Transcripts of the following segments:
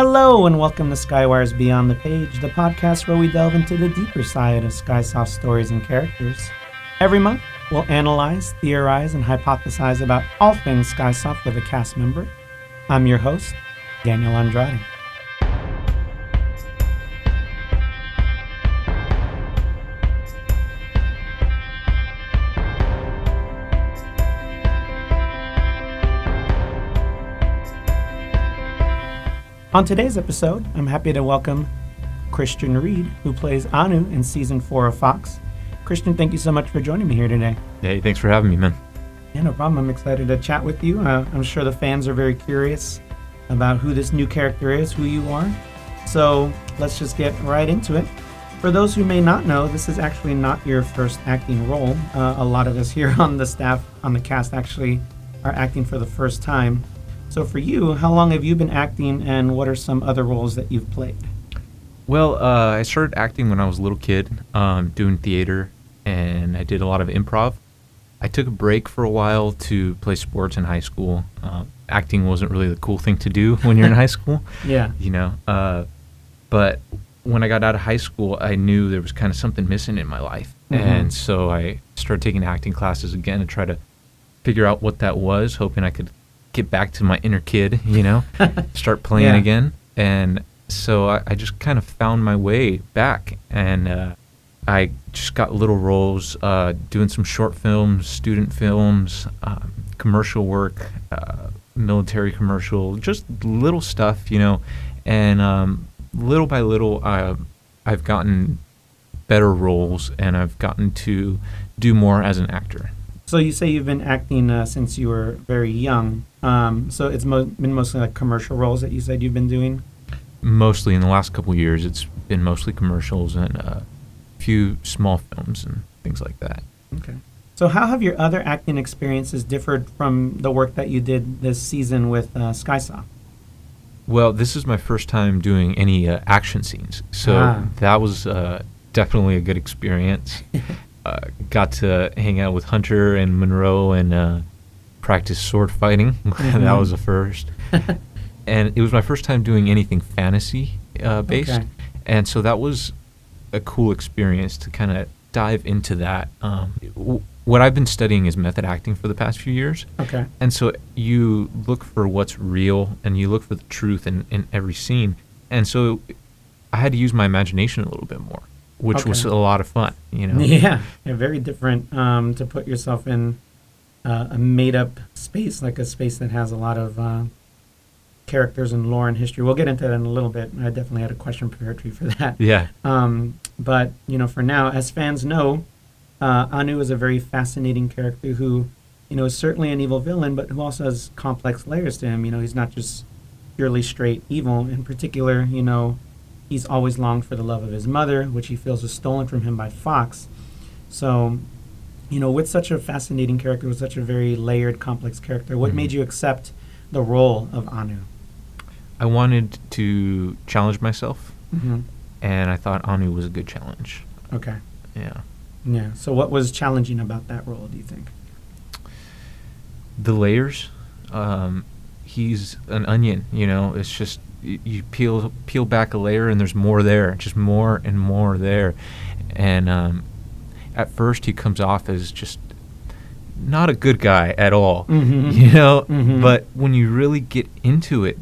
Hello, and welcome to Skywires Beyond the Page, the podcast where we delve into the deeper side of Skysoft stories and characters. Every month, we'll analyze, theorize, and hypothesize about all things Skysoft with a cast member. I'm your host, Daniel Andrade. On today's episode, I'm happy to welcome Christian Reed, who plays Anu in season four of Fox. Christian, thank you so much for joining me here today. Hey, thanks for having me, man. Yeah, no problem. I'm excited to chat with you. Uh, I'm sure the fans are very curious about who this new character is, who you are. So let's just get right into it. For those who may not know, this is actually not your first acting role. Uh, a lot of us here on the staff, on the cast, actually are acting for the first time. So for you, how long have you been acting, and what are some other roles that you've played? Well, uh, I started acting when I was a little kid, um, doing theater, and I did a lot of improv. I took a break for a while to play sports in high school. Uh, acting wasn't really the cool thing to do when you're in high school, Yeah. you know. Uh, but when I got out of high school, I knew there was kind of something missing in my life, Mhm. and so I started taking acting classes again to try to figure out what that was, hoping I could get back to my inner kid, you know, start playing Yeah. again. And so I, I just kind of found my way back, and uh, I just got little roles, uh, doing some short films, student films, um, commercial work, uh, military commercial, just little stuff, you know. And um, little by little, uh, I've gotten better roles, and I've gotten to do more as an actor. So you say you've been acting uh, since you were very young. Um, so it's mo- been mostly like commercial roles that you said you've been doing. Mostly in the last couple years, it's been mostly commercials and a few small films and things like that. Okay. So how have your other acting experiences differed from the work that you did this season with uh, Skysoft? Well, this is my first time doing any uh, action scenes, so Ah. that was uh, definitely a good experience. uh, got to hang out with Hunter and Monroe and uh, practice sword fighting. that Mhm. was a first, and it was my first time doing anything fantasy uh, based, Okay. and so that was a cool experience to kind of dive into that. Um, w- what I've been studying is method acting for the past few years. Okay. And so you look for what's real and you look for the truth in, in every scene. And so I had to use my imagination a little bit more, which was a lot of fun, you know? Yeah. yeah. Very different um, to put yourself in uh, a made-up space, like a space that has a lot of uh, characters and lore and history. We'll get into that in a little bit. I definitely had a question prepared for you for that. Yeah. Um, but you know, for now, as fans know, uh, Anu is a very fascinating character who, you know, is certainly an evil villain, but who also has complex layers to him. You know, he's not just purely straight evil. In particular, you know, he's always longed for the love of his mother, which he feels was stolen from him by Fox. So, you know, with such a fascinating character, with such a very layered, complex character, what Mhm. made you accept the role of Anu? I wanted to challenge myself, Mm-hmm. and I thought Anu was a good challenge. Okay. Yeah. Yeah. So, what was challenging about that role? Do you think? The layers, um, he's an onion, you know, it's just you peel peel back a layer and there's more there, just more and more there. And um, at first he comes off as just not a good guy at all, Mhm. you know. Mhm. But when you really get into it,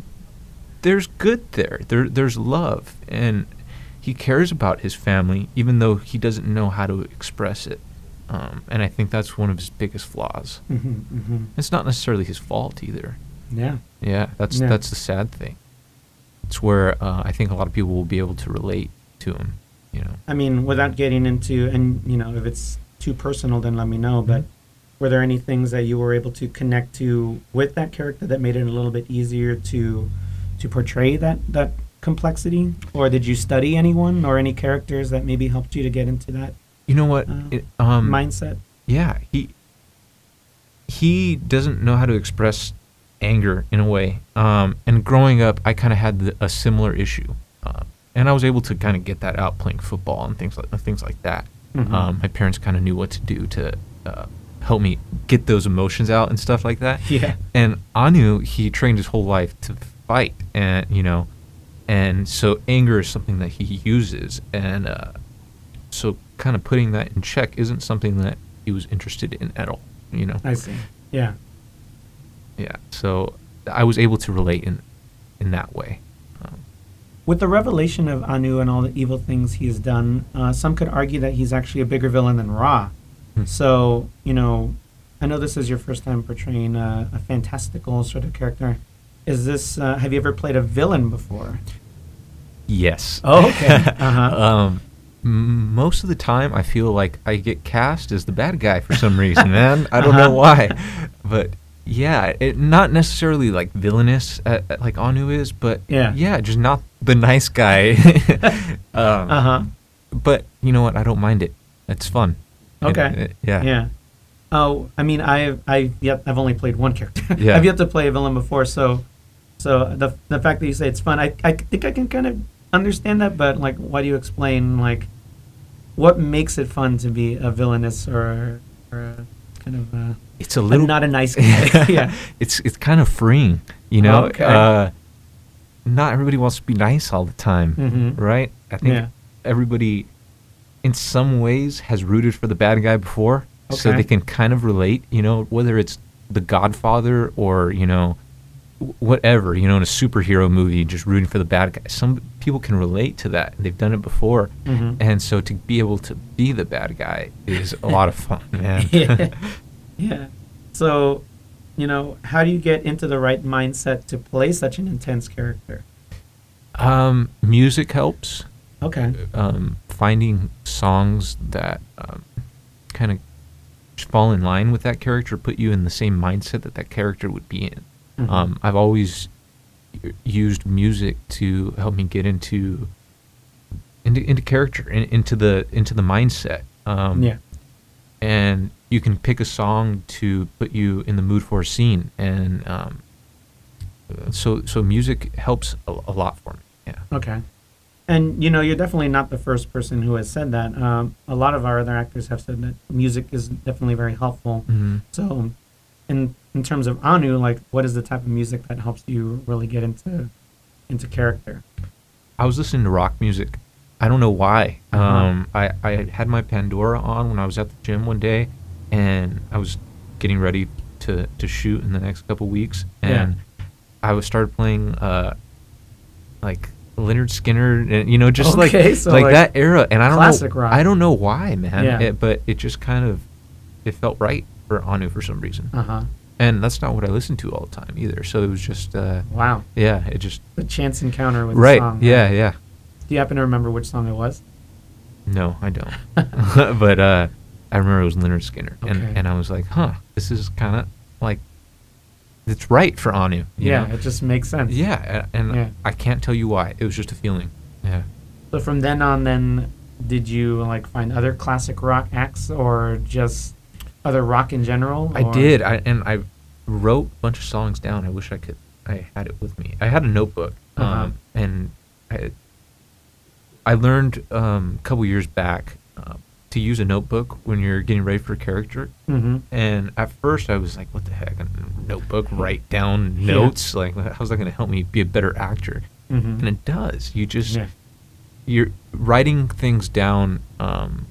there's good there. There there's love, and he cares about his family, even though he doesn't know how to express it. Um, and I think that's one of his biggest flaws. Mm-hmm, mm-hmm. It's not necessarily his fault either. Yeah. Yeah, that's Yeah. that's the sad thing. It's where uh, I think a lot of people will be able to relate to him. You know. I mean, without getting into, and you know, if it's too personal, then let me know. But were there any things that you were able to connect to with that character that made it a little bit easier to to portray that that complexity, or did you study anyone or any characters that maybe helped you to get into that You know what? Uh, It- um, mindset? yeah, he he doesn't know how to express anger in a way. Um, and growing up, I kind of had the, a similar issue, uh, and I was able to kind of get that out playing football and things like things like that. Mhm. Um, my parents kind of knew what to do to uh, help me get those emotions out and stuff like that. Yeah. And Anu, he trained his whole life to fight, and you know, and so anger is something that he uses, and uh, so kind of putting that in check isn't something that he was interested in at all. You know. I see. Yeah. Yeah. So I was able to relate in in that way. Um, With the revelation of Anu and all the evil things he has done, uh, some could argue that he's actually a bigger villain than Ra. Hmm. So, you know, I know this is your first time portraying a, a fantastical sort of character. Is this, uh, have you ever played a villain before? yes. Oh, okay. Uh-huh. um, most of the time, I feel like I get cast as the bad guy for some reason, man. I don't know Uh-huh. why, but yeah, it not necessarily like villainous uh, uh, like Anu is, but Yeah. yeah, just not the nice guy. um, Uh huh. But you know what? I don't mind it. It's fun. Okay. uh, yeah. Yeah. Oh, I mean, I've I've yet I've only played one character. Yeah. I've yet to play a villain before, so so the the fact that you say it's fun, I I think I can kind of understand that, but like, why do you explain like what makes it fun to be a villainous or or a kind of a, It's a little not a nice guy? yeah. it's it's kind of freeing, you know. Okay. Uh, not everybody wants to be nice all the time, Mhm. right? I think Yeah. everybody, in some ways, has rooted for the bad guy before, so they can kind of relate. You know, whether it's The Godfather or you know, whatever. You know, in a superhero movie, just rooting for the bad guy. Some people can relate to that. They've done it before, Mhm. and so to be able to be the bad guy is a lot of fun, man. yeah. So, you know, how do you get into the right mindset to play such an intense character? um, music helps. Okay. um, finding songs that um, kind of fall in line with that character, put you in the same mindset that that character would be in. Mhm. Um, I've always used music to help me get into into, into character, in, into the into the mindset. Um, yeah. and you can pick a song to put you in the mood for a scene, and um, so so music helps a, a lot for me. Yeah. Okay. And you know, you're definitely not the first person who has said that. Um, a lot of our other actors have said that music is definitely very helpful. Mm-hmm. So, in in terms of Anu, like, what is the type of music that helps you really get into into character? I was listening to rock music. I don't know why. Uh-huh. Um, I, I had my Pandora on when I was at the gym one day, and I was getting ready to, to shoot in the next couple weeks, Yeah. and I was started playing uh, like Lynyrd Skynyrd, and you know, just Okay, like so like like that era. And I don't classic know, rock. I don't know why, man. Yeah. It, but it just kind of it felt right for Anu for some reason, Uh huh. and that's not what I listen to all the time either. So it was just uh, Wow. yeah, it just The chance encounter with right, the song. yeah, yeah. Do you happen to remember which song it was? No, I don't. but uh, I remember it was Lynyrd Skynyrd, and Okay. and I was like, huh, this is kind of like it's right for Anu. yeah, know? it just makes sense. yeah, and Yeah. I can't tell you why. It was just a feeling. Yeah. So from then on, then did you like find other classic rock acts or just other rock in general? I did, I and I wrote a bunch of songs down. I wish I could. I had it with me. I had a notebook, Uh-huh. um, and I I learned um, a couple years back to use a notebook when you're getting ready for a character. Mm-hmm. And at first, I was like, "What the heck? A notebook? Write down Yeah. notes? Like, how's that going to help me be a better actor?" Mm-hmm. And it does. You just Yeah. you're writing things down um,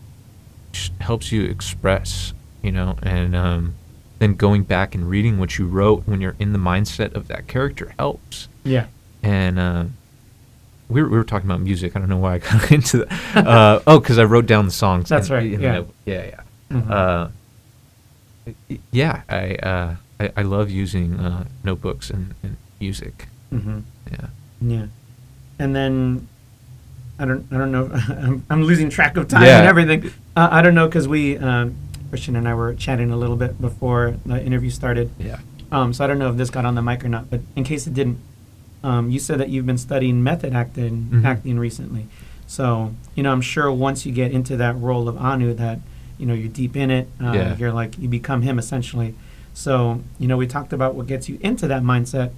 helps you express, you know, and um, then going back and reading what you wrote when you're in the mindset of that character helps. Yeah. And uh, we, were, we were talking about music. I don't know why I got into that. Uh, oh, because I wrote down the songs. That's in- right, the yeah. notebook. yeah, yeah. Mhm. Uh, yeah, I, uh, I I love using uh, notebooks and, and music. mm-hmm. Yeah. Yeah. And then I don't I don't know I'm, I'm losing track of time Yeah. and everything. Uh, I don't know because we um, Christian and I were chatting a little bit before the interview started. Yeah. Um, so I don't know if this got on the mic or not, but in case it didn't, um, you said that you've been studying method acting Mhm. acting recently. So you know, I'm sure once you get into that role of Anu, that you know you're deep in it. Uh, Yeah. You're like you become him essentially. So you know, we talked about what gets you into that mindset.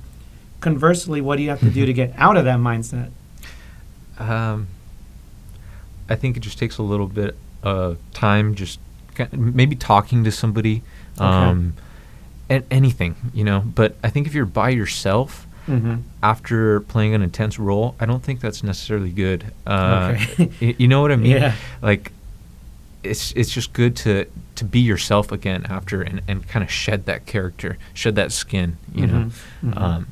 Conversely, what do you have to do to get out of that mindset? Um, I think it just takes a little bit of time, just maybe talking to somebody, Okay. um, and anything, you know. But I think if you're by yourself, Mm-hmm. after playing an intense role, I don't think that's necessarily good. Uh, Okay. y- you know what I mean? Yeah. Like, it's it's just good to to be yourself again after and, and kind of shed that character, shed that skin. You know, Mhm, mhm. Um,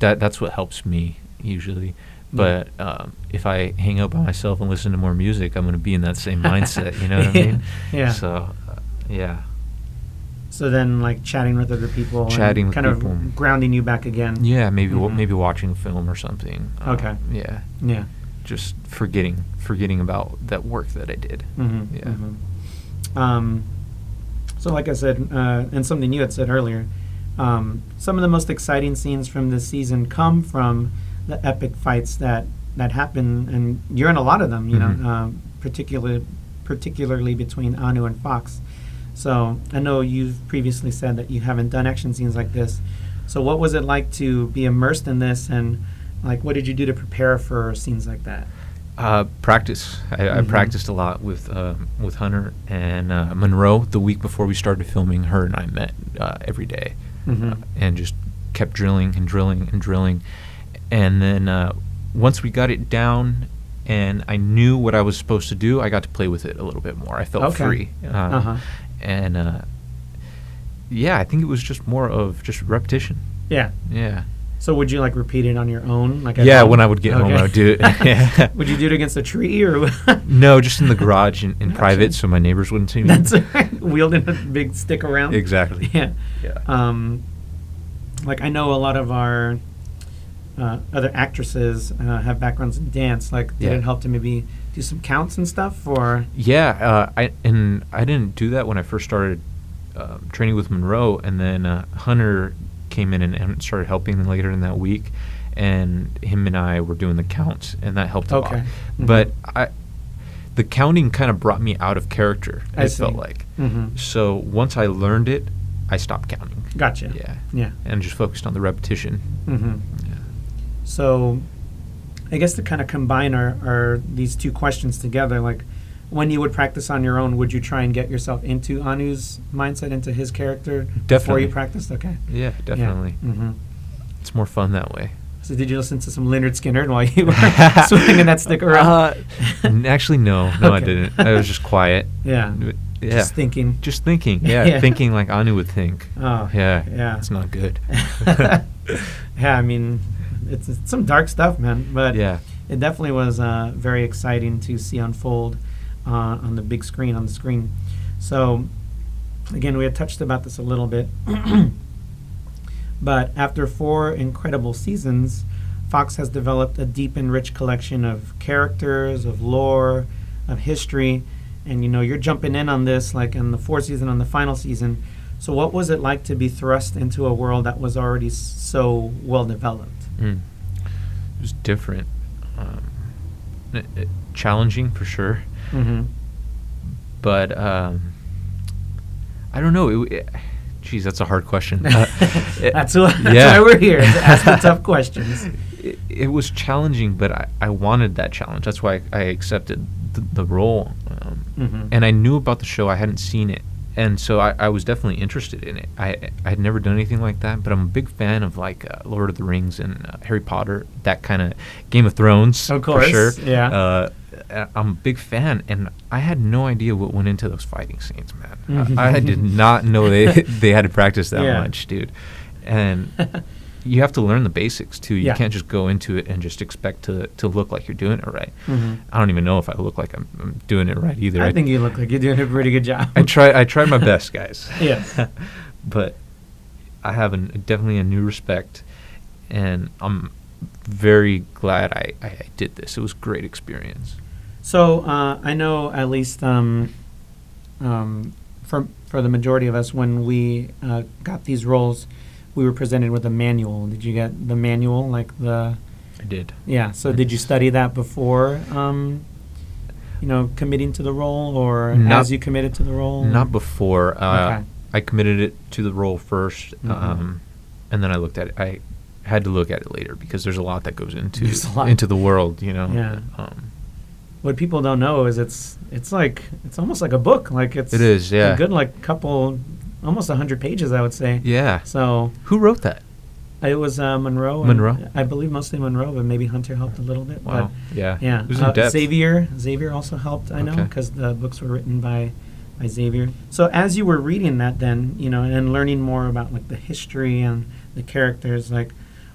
that that's what helps me usually. But um, if I hang out by myself and listen to more music, I'm going to be in that same mindset. You know what I mean? Yeah. So, uh, yeah. So then, like chatting with other people, and Chatting kind people. of grounding you back again. Yeah, maybe wa- Mhm. maybe watching a film or something. Uh, Okay. Yeah. Yeah. Just forgetting forgetting about that work that I did. Mm-hmm. Yeah. Um, so, like I said, uh, and something you had said earlier, um, some of the most exciting scenes from this season come from the epic fights that that happen, and you're in a lot of them. You know, um, particularly particularly between Anu and Fox. So I know you've previously said that you haven't done action scenes like this. So what was it like to be immersed in this, and like what did you do to prepare for scenes like that? Uh, practice. I, I Mhm. practiced a lot with uh, with Hunter and uh, Monroe. The week before we started filming, her and I met uh, every day, Mhm. uh, and just kept drilling and drilling and drilling. And then uh, once we got it down, and I knew what I was supposed to do, I got to play with it a little bit more. I felt Okay. free. Uh, Uh-huh. And uh, yeah, I think it was just more of just repetition. Yeah. Yeah. So would you like repeat it on your own? Like Yeah, home? when I would get home, I would do it. Yeah. would you do it against a tree or? No, just in the garage in, in private, so my neighbors wouldn't see me. That's wielding a big stick around. exactly. Yeah. Yeah. Um, like I know a lot of our uh, other actresses uh, have backgrounds in dance. Like, did Yeah. it help to maybe do some counts and stuff? Or Yeah, uh, I and I didn't do that when I first started um, training with Monroe, and then uh, Hunter came in and, and started helping later in that week, and him and I were doing the counts, and that helped a Okay. lot. Mhm. But I, the counting kind of brought me out of character. I it see. felt like. Mhm. So once I learned it, I stopped counting. gotcha. Yeah, Yeah. and just focused on the repetition. hmm Yeah. So, I guess to kind of combine our, our these two questions together, like when you would practice on your own, would you try and get yourself into Anu's mindset, into his character before Definitely. you practiced? Okay. Yeah, definitely. hmm It's more fun that way. So, did you listen to some Lynyrd Skynyrd while you were swinging that stick around? Uh, actually, no, no, I didn't. I was just quiet. yeah. Yeah. Just thinking. Just thinking. Yeah, Yeah. thinking like Anu would think. Oh. Yeah. Yeah. It's not good. yeah, I mean, it's, it's some dark stuff, man. But yeah. it definitely was uh, very exciting to see unfold uh, on the big screen, on the screen. So, again, we had touched about this a little bit. but after four incredible seasons, Fox has developed a deep and rich collection of characters, of lore, of history. And you know, you're jumping in on this like in the fourth season, on the final season. So, what was it like to be thrust into a world that was already so well developed? Mm. It was different. Um, it- it- challenging for sure. Mm-hmm. But um, I don't know. It, it, geez, that's a hard question. Uh, that's, why, that's yeah. why we're here to ask the tough questions. it, it was challenging, but I, I wanted that challenge. That's why I accepted the, the role. Um, Mhm. And I knew about the show. I hadn't seen it, and so I, I was definitely interested in it. I I had never done anything like that, but I'm a big fan of like uh, Lord of the Rings and uh, Harry Potter, that kind of Game of Thrones. Of for sure. yeah. Uh, I- I'm a big fan, and I had no idea what went into those fighting scenes, man. I, I did not know they they had to practice that Yeah. much, dude. And you have to learn the basics too. You Yeah. can't just go into it and just expect to, to look like you're doing it right. Mhm. I don't even know if I look like I'm, I'm doing it right either. I think you look like you're doing a pretty good job. I try I tried my best, guys. Yes. but I have an, definitely a new respect, and I'm very glad I, I, I did this. It was a great experience. So uh, I know at least um, um, for for the majority of us, when we uh, got these roles, we were presented with a manual. Did you get the manual, like the? I did. Yeah. So did you study that before? Um, you know, committing to the role, or Not- as you committed to the role? Not before. Uh, Okay. I committed it to the role 1st Mhm. um, and then I looked at it. I had to look at it later because there's a lot that goes into There's a lot. into the world, you know. Yeah. Um, What people don't know is it's it's like it's almost like a book. Like it's It is, yeah. a good like couple, almost a hundred pages, I would say. yeah. So Who wrote that? It was uh, Monroe. Monroe? I believe mostly Monroe, but maybe Hunter helped a little bit. Wow. Yeah. But yeah. It was in Uh, depth. Xavier. Xavier also helped. I know because the books were written by by Xavier. So as you were reading that, then you know, and learning more about like the history and the characters, like.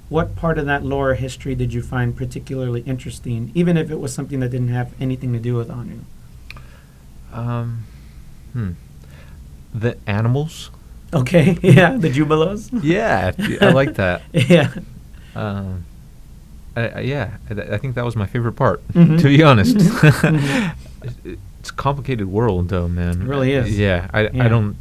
What part of that lore history did you find particularly interesting, even if it was something that didn't have anything to do with Anu? Um, hmm. The animals. Okay, yeah, the Jubilos. Yeah, I like that. yeah, Um, I, I, yeah, I, I think that was my favorite part. Mhm. To be honest, Mhm. it's a complicated world, though, man. It really is. Yeah, I, Yeah. I don't,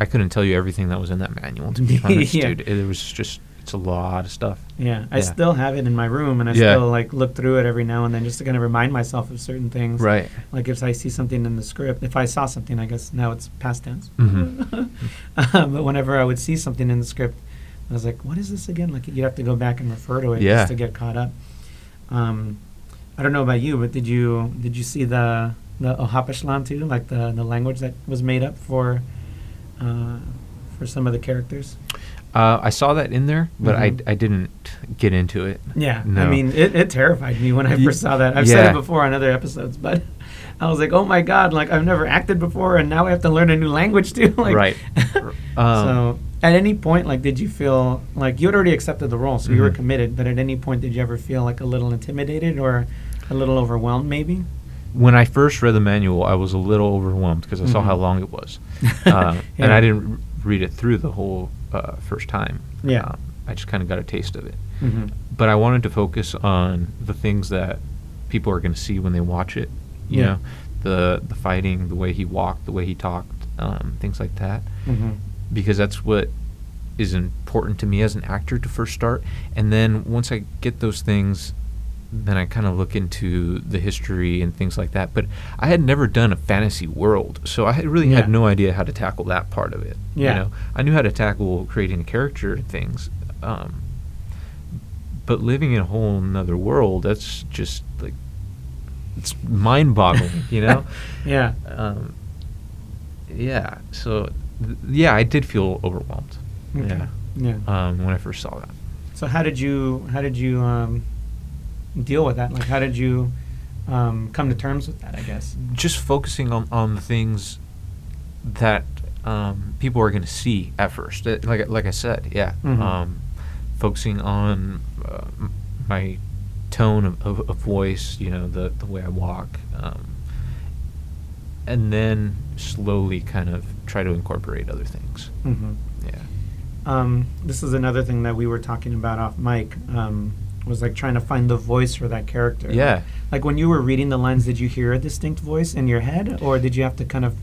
I couldn't tell you everything that was in that manual. To be honest, Yeah. dude, it was just, it's a lot of stuff. yeah. I Yeah. still have it in my room, and I Yeah. still like look through it every now and then just to kind of remind myself of certain things. Right. Like if I see something in the script, if I saw something, I guess now it's past tense. Mhm. um, but whenever I would see something in the script, I was like, "What is this again?" Like you'd have to go back and refer to it Yeah. just to get caught up. Um, I don't know about you, but did you did you see the the Ohapashlan too, like the the language that was made up for uh, for some of the characters? Uh, I saw that in there, but Mhm. I, I didn't get into it. Yeah, I mean, it, it terrified me when I first saw that. I've said it before on other episodes, but I was like, oh my god, like I've never acted before, and now I have to learn a new language too. like, Right. Um, so, at any point, like, did you feel like you had already accepted the role, so you were Mhm. committed? But at any point, did you ever feel like a little intimidated or a little overwhelmed, maybe? when I first read the manual, I was a little overwhelmed because I saw how long it was, uh, and I didn't read it through the whole uh, first time. Yeah. Um, I just kind of got a taste of it, Mm-hmm. but I wanted to focus on the things that people are going to see when they watch it. You Yeah. know, the the fighting, the way he walked, the way he talked, um, things like that, Mm-hmm. because that's what is important to me as an actor to first start, and then once I get those things. Then I kind of look into the history and things like that. But I had never done a fantasy world, so I had really Yeah. had no idea how to tackle that part of it. Yeah. You know, I knew how to tackle creating a character and things, um, but living in a whole another world, that's just like it's mind-boggling. you know. Yeah. Um, yeah. So, th- yeah, I did feel overwhelmed. Okay. Yeah. Yeah. Um, when I first saw that. So how did you how did you um, deal with that? Like how did you um, come to terms with that? I guess. Just focusing on, on the things that um, people are going to see at first. Uh, Like like I said, yeah. Mhm. Um, focusing on uh, my tone of, of, of voice, you know, the the way I walk, um, and then slowly kind of try to incorporate other things. Mm-hmm. Yeah. Um, this is another thing that we were talking about off mic. Um, was like trying to find the voice for that character. Yeah. Like when you were reading the lines, did you hear a distinct voice in your head, or did you have to kind of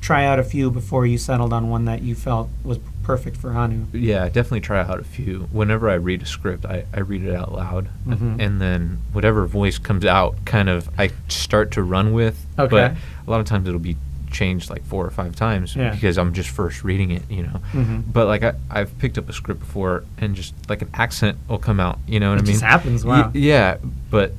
try out a few before you settled on one that you felt was perfect for Anu? Yeah, definitely try out a few. Whenever I read a script, I, I read it out loud. Mhm. And then whatever voice comes out, kind of, I start to run with. Okay. But a lot of times it'll be changed like four or five times Yeah. because I'm just first reading it, you know. Mhm. But like I, I've picked up a script before and just like an accent will come out, you know what It I mean? just happens, Y- wow. yeah, but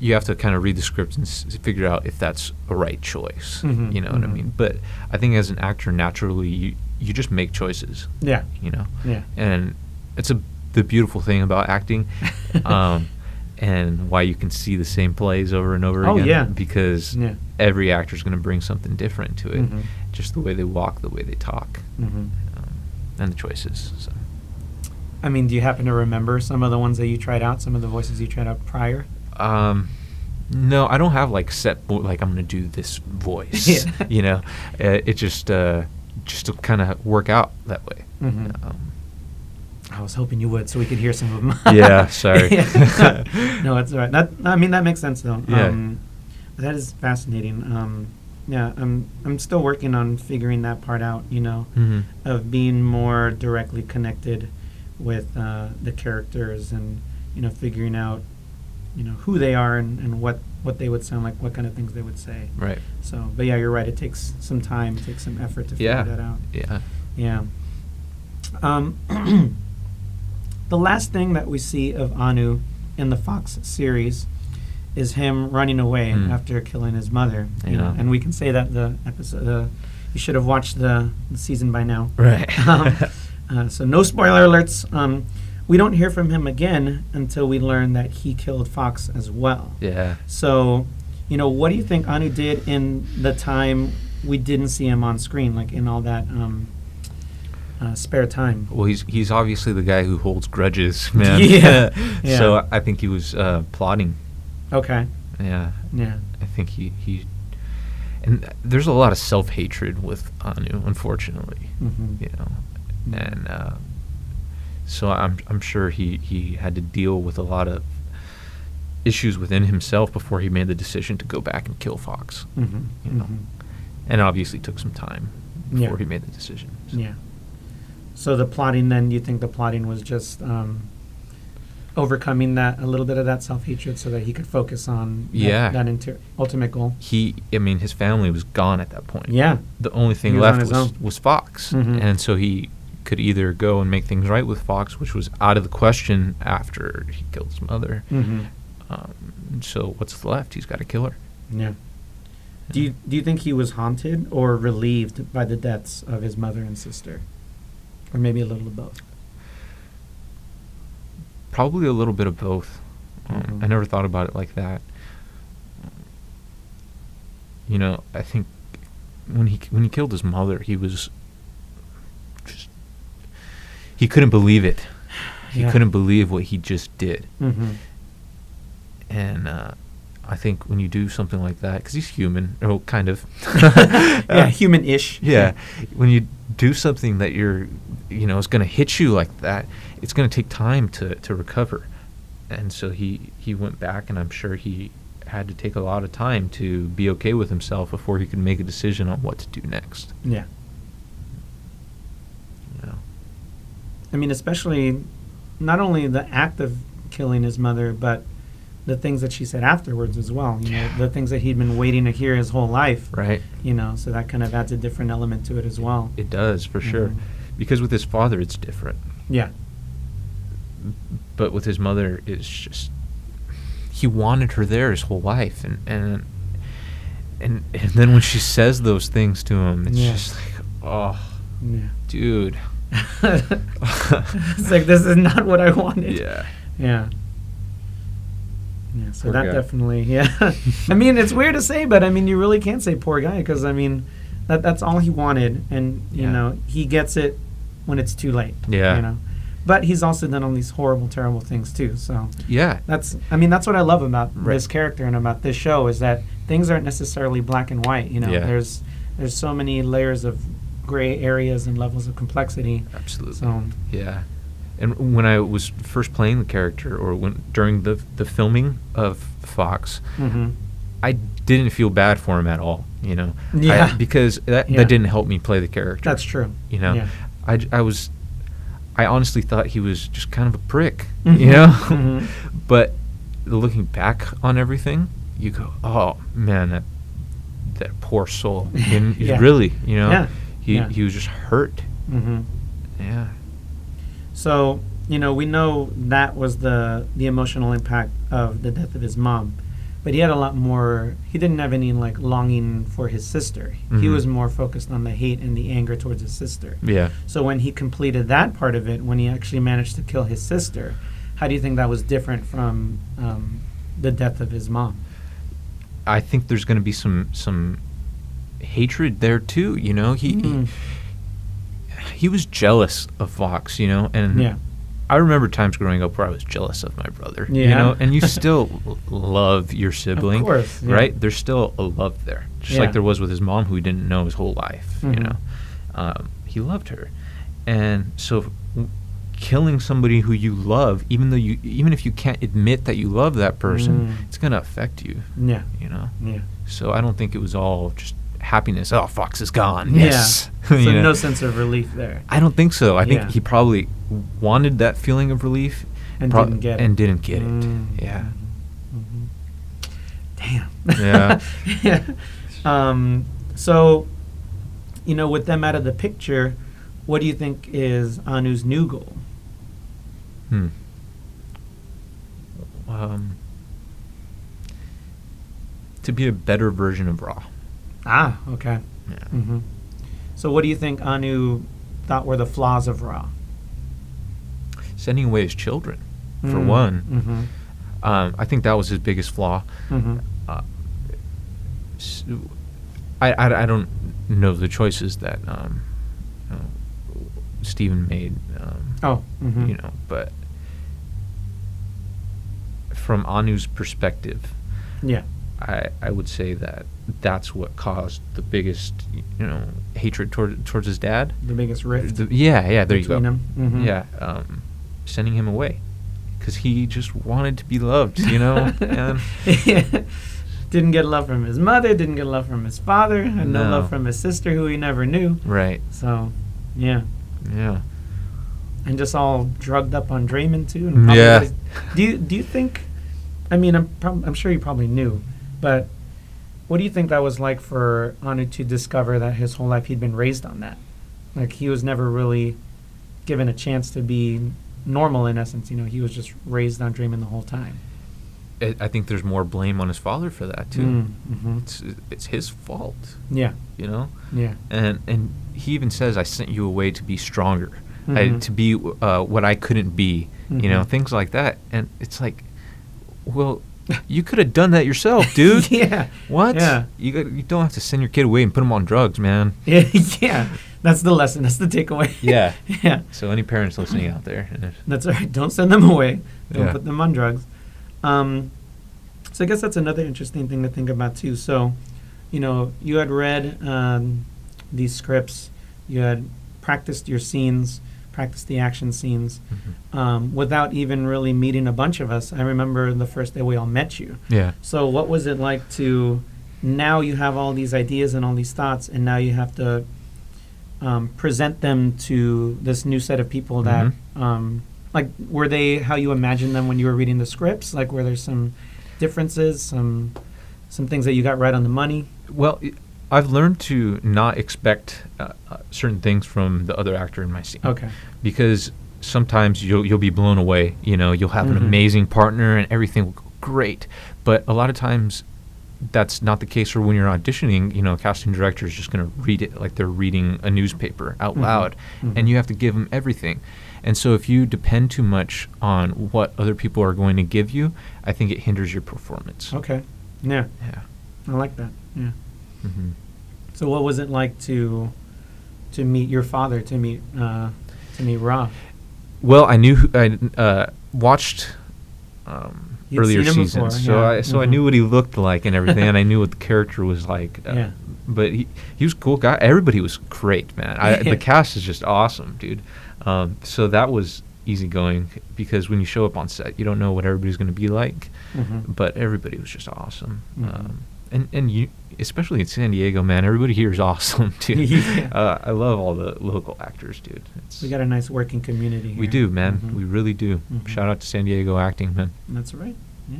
you have to kind of read the script and s- figure out if that's a right choice. Mhm, You know what I mhm. mean? But I think as an actor, naturally, you, you just make choices Yeah. you know Yeah. and it's a the beautiful thing about acting um and why you can see the same plays over and over Oh, again yeah. because Yeah. Every actor is going to bring something different to it Mhm. just the way they walk the way they talk Mm-hmm. um, and the choices so I mean, do you happen to remember some of the ones that you tried out, some of the voices you tried out prior? um no i don't have like set vo- like i'm going to do this voice Yeah. you know uh, it just uh just to kind of work out that way Mhm. um, I was hoping you would, so we could hear some of them. Yeah, sorry. no, that's all right. That I mean, that makes sense though. Yeah. Um, that is fascinating. Um, yeah, I'm I'm still working on figuring that part out. You know, mhm. of being more directly connected with uh, the characters and you know figuring out you know who they are and, and what what they would sound like, what kind of things they would say. right So, but yeah, you're right. It takes some time, it takes some effort to figure yeah that out. yeah Yeah. Um, the last thing that we see of Anu in the Fox series is him running away Mm. after killing his mother. You know, and we can say that the episode. Uh, you should have watched the, the season by now. right um, uh, so no spoiler alerts. Um, we don't hear from him again until we learn that he killed Fox as well. Yeah. So, you know, what do you think Anu did in the time we didn't see him on screen, like in all that um, uh, spare time? Well, he's he's obviously the guy who holds grudges, man. Yeah, yeah. So I think he was uh, plotting. Okay. Yeah. Yeah. I think he he. And there's a lot of self hatred with Anu, unfortunately. hmm You know, and uh, so I'm I'm sure he he had to deal with a lot of issues within himself before he made the decision to go back and kill Fox. hmm You know. And obviously took some time Yeah. before he made the decision. So- Yeah. So the plotting, then, you think the plotting was just um, overcoming that a little bit of that self hatred, so that he could focus on that- Yeah. that, inter- ultimate goal. He, I mean, his family was gone at that point. Yeah. the only thing He was left was, was Fox. Mhm. And so he could either go and make things right with Fox, which was out of the question after he killed his mother. hmm Um, so what's left? He's got to kill her. Yeah. Do you do you think he was haunted or relieved by the deaths of his mother and sister, or maybe a little of both? Probably a little bit of both. Mhm. I never thought about it like that. You know, I think when he when he killed his mother, he was just he couldn't believe it. He Yeah. couldn't believe what he just did. Mm-hmm. and uh, I think when you do something like that, because he's human, oh, kind of, yeah, Uh, human-ish. yeah, when you do something that you're, you know, is going to hit you like that, it's going to take time to to recover, and so he he went back, and I'm sure he had to take a lot of time to be okay with himself before he could make a decision on what to do next. Yeah. You know? I mean, especially not only the act of killing his mother, but the things that she said afterwards as well. You know, the things that he'd been waiting to hear his whole life. Right? You know, so that kind of adds a different element to it as well. It does for sure, Mhm. because with his father, it's different. Yeah. but with his mother it's just he wanted her there his whole life and and and, and then when she says those things to him it's Yeah. just like oh Yeah. dude it's like this is not what I wanted. yeah Yeah. Yeah, so Poor that guy. definitely, yeah. I mean, it's weird to say, but I mean, you really can't say poor guy because I mean, that that's all he wanted, and you Yeah. know, he gets it when it's too late. Yeah. You know, but he's also done all these horrible, terrible things too. So yeah that's, I mean, that's what I love about Right. this character and about this show is that things aren't necessarily black and white. You know, Yeah. there's there's so many layers of gray areas and levels of complexity. absolutely So yeah and when i was first playing the character or when during the the filming of fox mhm. i didn't feel bad for him at all you know I- Yeah. because that, Yeah. that didn't help me play the character that's true. you know Yeah. I, I was i honestly thought he was just kind of a prick Mhm, you know mhm. but looking back on everything you go oh man that that poor soul and Yeah. really you know Yeah, he yeah. he was just hurt Mm-hmm. yeah So, you know, we know that was the the emotional impact of the death of his mom. But he had a lot more he didn't have any like longing for his sister. He Mhm. was more focused on the hate and the anger towards his sister. yeah So when he completed that part of it, when he actually managed to kill his sister, how do you think that was different from um, the death of his mom? i think there's going to be some some hatred there too you know he Mm. he, he was jealous of fox you know and Yeah. I remember times growing up where I was jealous of my brother. You know, and you still love your sibling. course, yeah. Right? There's still a love there. Just Yeah. like there was with his mom who he didn't know his whole life. You Mhm. know? Um, he loved her. And so killing somebody who you love, even though you even if you can't admit that you love that person, Mm. it's gonna affect you. Yeah. You know? Yeah. So I don't think it was all just happiness. Oh Fox is gone. Yeah. So know? no sense of relief there. I don't think so. I think he probably wanted that feeling of relief And prob- didn't get it. and didn't get it. Mm. Yeah. Mhm. Damn. Yeah. yeah. Um, so, you know, with them out of the picture, what do you think is Anu's new goal? Hmm. Um, to be a better version of Ra. Ah, okay. Yeah. hmm So, what do you think Anu thought were the flaws of Ra? sending away his children, for Mm, one. mhm, Um, I think that was his biggest flaw. mhm. Uh, I, I, I don't know the choices that um, uh, Stephen made. Um, Oh, mhm. you know, but from Anu's perspective, Yeah. I, I would say that that's what caused the biggest, you know, hatred toward, towards his dad. The biggest rift. The- yeah, yeah, there you go. Mhm. Yeah, um, sending him away because he just wanted to be loved, you know. and Yeah. Didn't get love from his mother, didn't get love from his father, and no, No. love from his sister who he never knew. right, So, yeah. yeah, And just all drugged up on Draymond too. And Yeah. was- do you do you think? I mean, I'm prob- I'm sure you probably knew, but what do you think that was like for Anu to discover that his whole life he'd been raised on that? Like he was never really given a chance to be normal in essence. You know, he was just raised on dreaming the whole time. I, I think there's more blame on his father for that too. Mm, mhm. It's it's his fault, Yeah. you know. Yeah. And and he even says, "I sent you away to be stronger, I, Mhm. to be uh, what I couldn't be," you know, things like that. And it's like, well, you could have done that yourself, dude. yeah. What? Yeah. You got, you don't have to send your kid away and put him on drugs, man. Yeah. yeah. That's the lesson. That's the takeaway. Yeah. yeah. So any parents listening out there, That's right. Don't send them away. Don't Yeah. put them on drugs. Um, so I guess that's another interesting thing to think about too. So, you know, you had read um, these scripts, you had practiced your scenes, practiced the action scenes, um, without even really meeting a bunch of us. I remember the first day we all met you. yeah, So, what was it like to now you have all these ideas and all these thoughts, and now you have to um, present them to this new set of people that, Mhm. um, like, were they how you imagined them when you were reading the scripts? Like, were there some differences, some some things that you got right on the money? Well, I've learned to not expect uh, uh, certain things from the other actor in my scene. Okay. Because sometimes you'll you'll be blown away. You know, you'll have Mhm. an amazing partner and everything will go great. But a lot of times, that's not the case. Or when you're auditioning, you know, a casting director is just going to read it like they're reading a newspaper out Mhm. loud, Mhm. and you have to give them everything. And so, if you depend too much on what other people are going to give you, I think it hinders your performance. Okay. Yeah, Yeah. I like that. Yeah. hmm So, what was it like to to meet your father? To meet uh, to meet Ra? Well, I knew who, I uh, watched um, earlier seasons, before, so yeah. I so I Mhm. knew what he looked like and everything, and I knew what the character was like. Uh, Yeah. But he he was a cool guy. Everybody was great, man. I, the cast is just awesome, dude. Um, so that was easygoing because when you show up on set, you don't know what everybody's going to be like, Mhm. but everybody was just awesome. Mhm. Um, and and you, especially in San Diego, man, everybody here is awesome, dude. Yeah. uh, I love all the local actors, dude. It's, We got a nice working community here. we do, man. Mhm. We really do. Mhm. Shout out to San Diego acting, man. That's right. Yeah.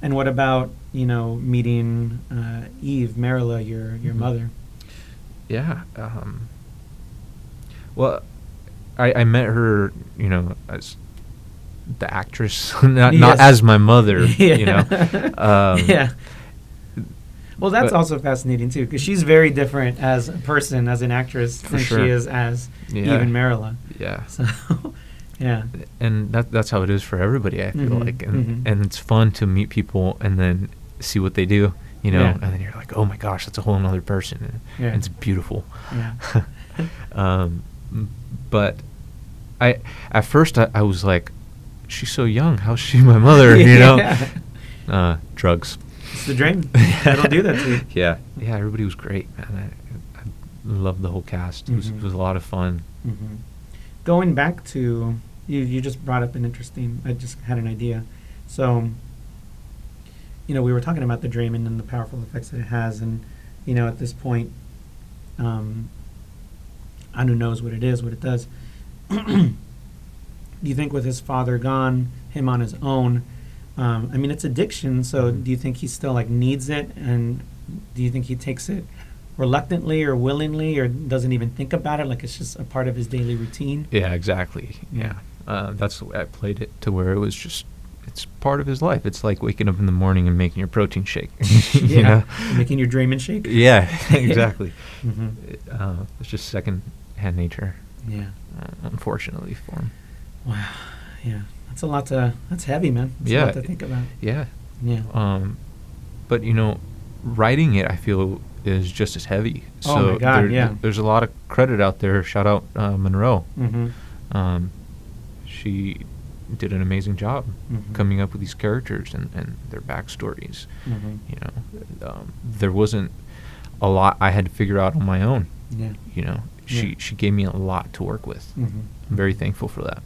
And what about you know meeting uh, Eve Marilla, your your Mhm. mother? Yeah. Um, well, I, I met her, you know, as the actress, not not as my mother, yeah. you know. Um, yeah. Well, that's but- also fascinating too, because she's very different as a person, as an actress, than sure. she is as Yeah. Eve and Marilla. Yeah. So, yeah. And that that's how it is for everybody. I feel Mhm, like, and mhm. and it's fun to meet people and then see what they do, you know, Yeah. and then you're like, oh my gosh, that's a whole other person. And Yeah. It's beautiful. Yeah. um, but I at first I, I was like, she's so young. How's she my mother? You know, uh, drugs. It's the dream. That'll do that to you. Yeah, yeah. Everybody was great, man. I, I loved the whole cast. It was, it was a lot of fun. hmm Going back to you, you just brought up an interesting. I just had an idea. So, you know, we were talking about the dream and then the powerful effects that it has, and you know, at this point, um, Anu knows what it is, what it does. do you think with his father gone, him on his own? Um, I mean, it's addiction. So, do you think he still like needs it, and do you think he takes it reluctantly or willingly, or doesn't even think about it? Like it's just a part of his daily routine. Yeah, exactly. Yeah. Uh, that's the way I played it to where it was just. It's part of his life. It's like waking up in the morning and making your protein shake. you yeah, know? making your dream and shake. Yeah, exactly. hmm It, uh, it's just second hand nature, Yeah. uh, unfortunately for him. Wow. Yeah, that's a lot to. That's heavy, man. That's Yeah. to think about. Yeah. Yeah. Um, but you know, writing it, I feel is just as heavy. Oh so my God, there- yeah. there's a lot of credit out there. Shout out uh, Monroe. Mm-hmm. Um, she did an amazing job Mhm. coming up with these characters and, and their backstories. Mm-hmm. You know, um, there wasn't a lot I had to figure out on my own. Yeah. You know, she Yeah. she gave me a lot to work with. Mm-hmm. I'm very thankful for that.